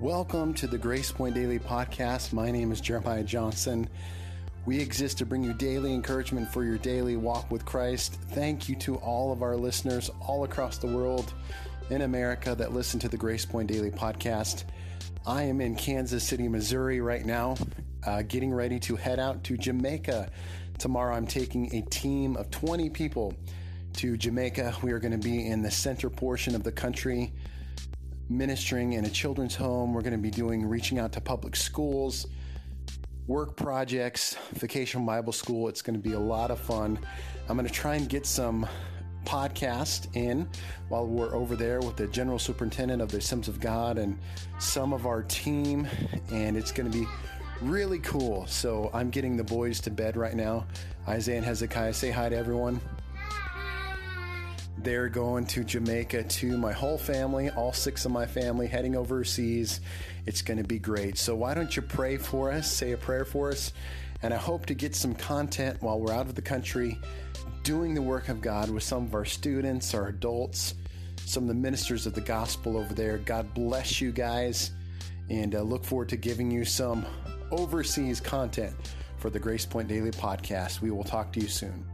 Welcome to the Grace Point Daily Podcast. My name is Jeremiah Johnson. We exist to bring you daily encouragement for your daily walk with Christ. Thank you to all of our listeners all across the world in America that listen to the Grace Point Daily Podcast. I am in Kansas City, Missouri right now, uh, getting ready to head out to Jamaica. Tomorrow, I'm taking a team of 20 people to Jamaica. We are going to be in the center portion of the country ministering in a children's home. We're going to be doing reaching out to public schools, work projects, vacation Bible school. It's going to be a lot of fun. I'm going to try and get some podcast in while we're over there with the general superintendent of the Assemblies of God and some of our team, and it's going to be really cool. So I'm getting the boys to bed right now. Isaiah and Hezekiah, say hi to everyone they're going to Jamaica to my whole family, all six of my family heading overseas. It's going to be great. So why don't you pray for us? Say a prayer for us. And I hope to get some content while we're out of the country doing the work of God with some of our students, our adults, some of the ministers of the gospel over there. God bless you guys and uh, look forward to giving you some overseas content for the Grace Point Daily podcast. We will talk to you soon.